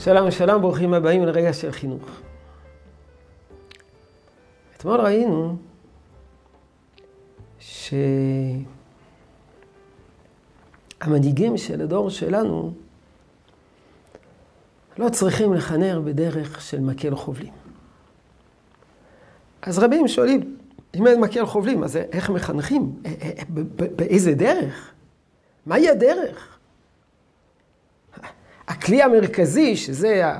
שלום שלום, ברוכים הבאים לרגע של חינוך. אתמול ראינו שהמנהיגים של הדור שלנו לא צריכים לחנר בדרך של מקל חובלים. אז רבים שואלים, אם אין מקל חובלים, אז איך מחנכים? באיזה דרך? מהי הדרך? הכלי המרכזי, שזה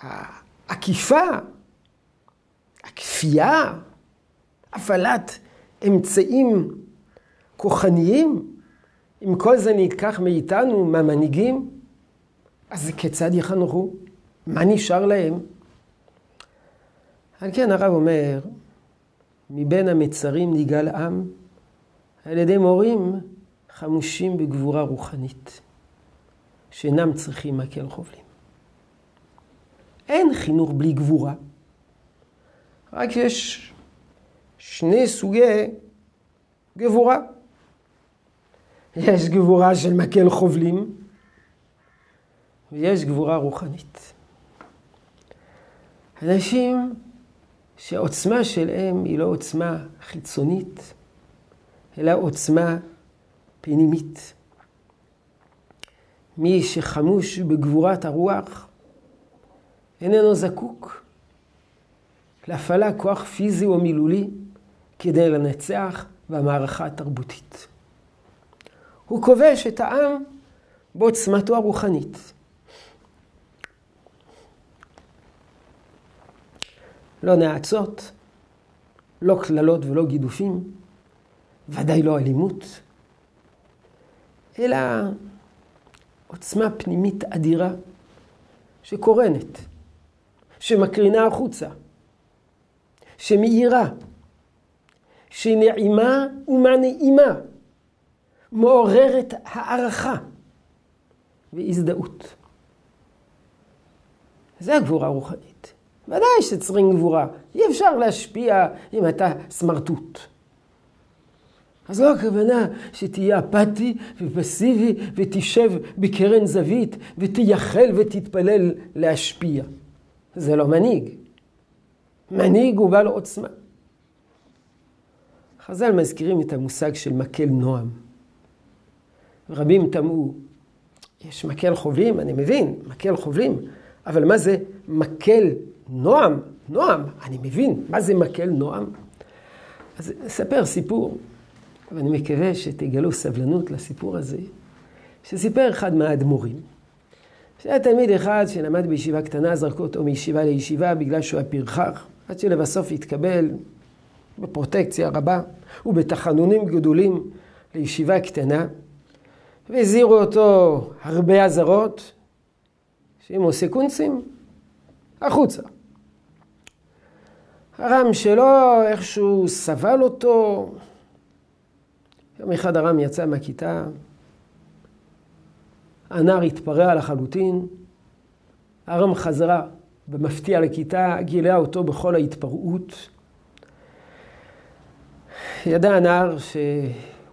העקיפה, הכפייה, הפעלת אמצעים כוחניים, אם כל זה נלקח מאיתנו, מהמנהיגים, אז כיצד יחנכו? מה נשאר להם? על כן הרב אומר, מבין המצרים נגאל עם, על ידי מורים חמושים בגבורה רוחנית, שאינם צריכים מקל חובלים. אין חינוך בלי גבורה, רק יש שני סוגי גבורה. יש גבורה של מקל חובלים, ויש גבורה רוחנית. אנשים שהעוצמה שלהם היא לא עוצמה חיצונית, אלא עוצמה פנימית. מי שחמוש בגבורת הרוח איננו זקוק להפעלה כוח פיזי או מילולי כדי לנצח במערכה התרבותית. הוא כובש את העם בעוצמתו הרוחנית. לא נאצות, לא קללות ולא גידופים, ודאי לא אלימות, אלא עוצמה פנימית אדירה שקורנת, שמקרינה החוצה, שמאירה, שנעימה ומנעימה, מעוררת הערכה והזדהות. זה הגבורה הרוחנית. ודאי שצריכים גבורה. אי אפשר להשפיע אם אתה סמרטוט. אז לא הכוונה שתהיה אפאתי ופסיבי ותשב בקרן זווית ותייחל ותתפלל להשפיע. זה לא מנהיג. מנהיג הוא בעל עוצמה. חז"ל מזכירים את המושג של מקל נועם. רבים תמהו, יש מקל חובלים, אני מבין, מקל חובלים, אבל מה זה מקל נועם? נועם, אני מבין, מה זה מקל נועם? אז אספר סיפור, ואני מקווה שתגלו סבלנות לסיפור הזה, שסיפר אחד מהאדמו"רים, שהיה תלמיד אחד שלמד בישיבה קטנה, זרקו אותו מישיבה לישיבה בגלל שהוא היה פרחח, עד שלבסוף התקבל בפרוטקציה רבה ובתחנונים גדולים לישיבה קטנה, והזהירו אותו הרבה אזהרות, שאם עושה קונצים, החוצה. הרם שלו איכשהו סבל אותו. יום אחד הרם יצא מהכיתה, הנער התפרע לחלוטין, הרם חזרה במפתיע לכיתה, גילה אותו בכל ההתפרעות. ידע הנער שהוא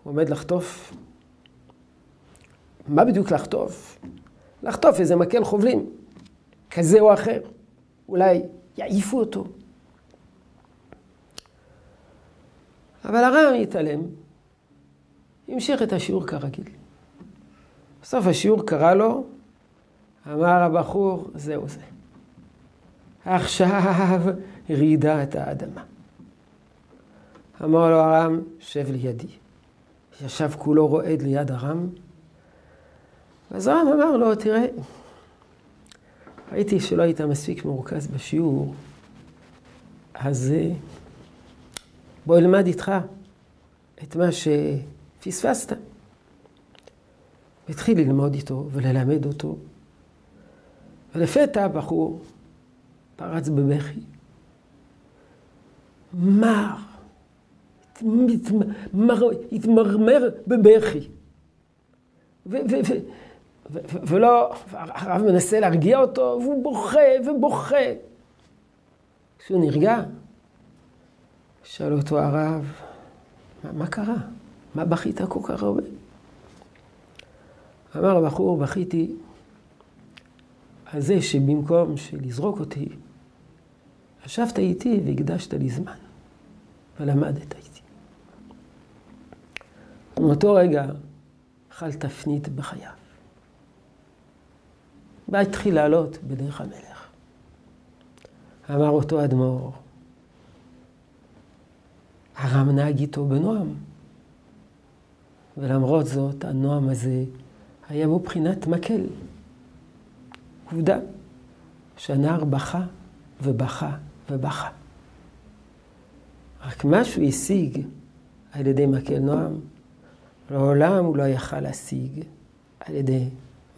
עומד לחטוף. מה בדיוק לחטוף? לחטוף איזה מקל חובלים, כזה או אחר. אולי יעיפו אותו. אבל הרם התעלם, המשיך את השיעור כרגיל. בסוף השיעור קרא לו, אמר הבחור, זהו זה. עכשיו רעידת האדמה. אמר לו הרם, שב לידי. ישב כולו רועד ליד הרם. אז הרם אמר לו, תראה, ראיתי שלא היית מספיק מרוכז בשיעור, אז בוא אלמד איתך את מה שפספסת. התחיל ללמוד איתו וללמד אותו, ולפתע הבחור פרץ בבכי. מר, התמרמר בבכי. ולא, הרב מנסה להרגיע אותו, והוא בוכה ובוכה. כשהוא נרגע, שאל אותו הרב, מה, מה קרה? מה בכית כל כך הרבה? אמר הבחור, בכיתי על זה שבמקום שלזרוק אותי, ישבת איתי והקדשת לי זמן, ולמדת איתי. מאותו רגע חל תפנית בחייו. והתחיל לעלות בדרך המלך. אמר אותו אדמו"ר, הרם נהג איתו בנועם. ולמרות זאת, הנועם הזה היה בו בחינת מקל. עובדה שהנער בכה ובכה ובכה. רק מה שהוא השיג על ידי מקל נועם, לעולם הוא לא יכל להשיג על ידי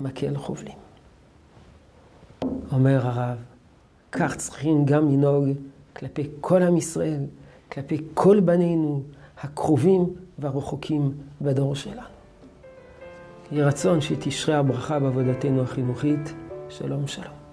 מקל חובלים. אומר הרב, כך צריכים גם לנהוג כלפי כל עם ישראל, כלפי כל בנינו הקרובים והרחוקים בדור שלנו. יהי רצון שתשרה הברכה בעבודתנו החינוכית. שלום שלום.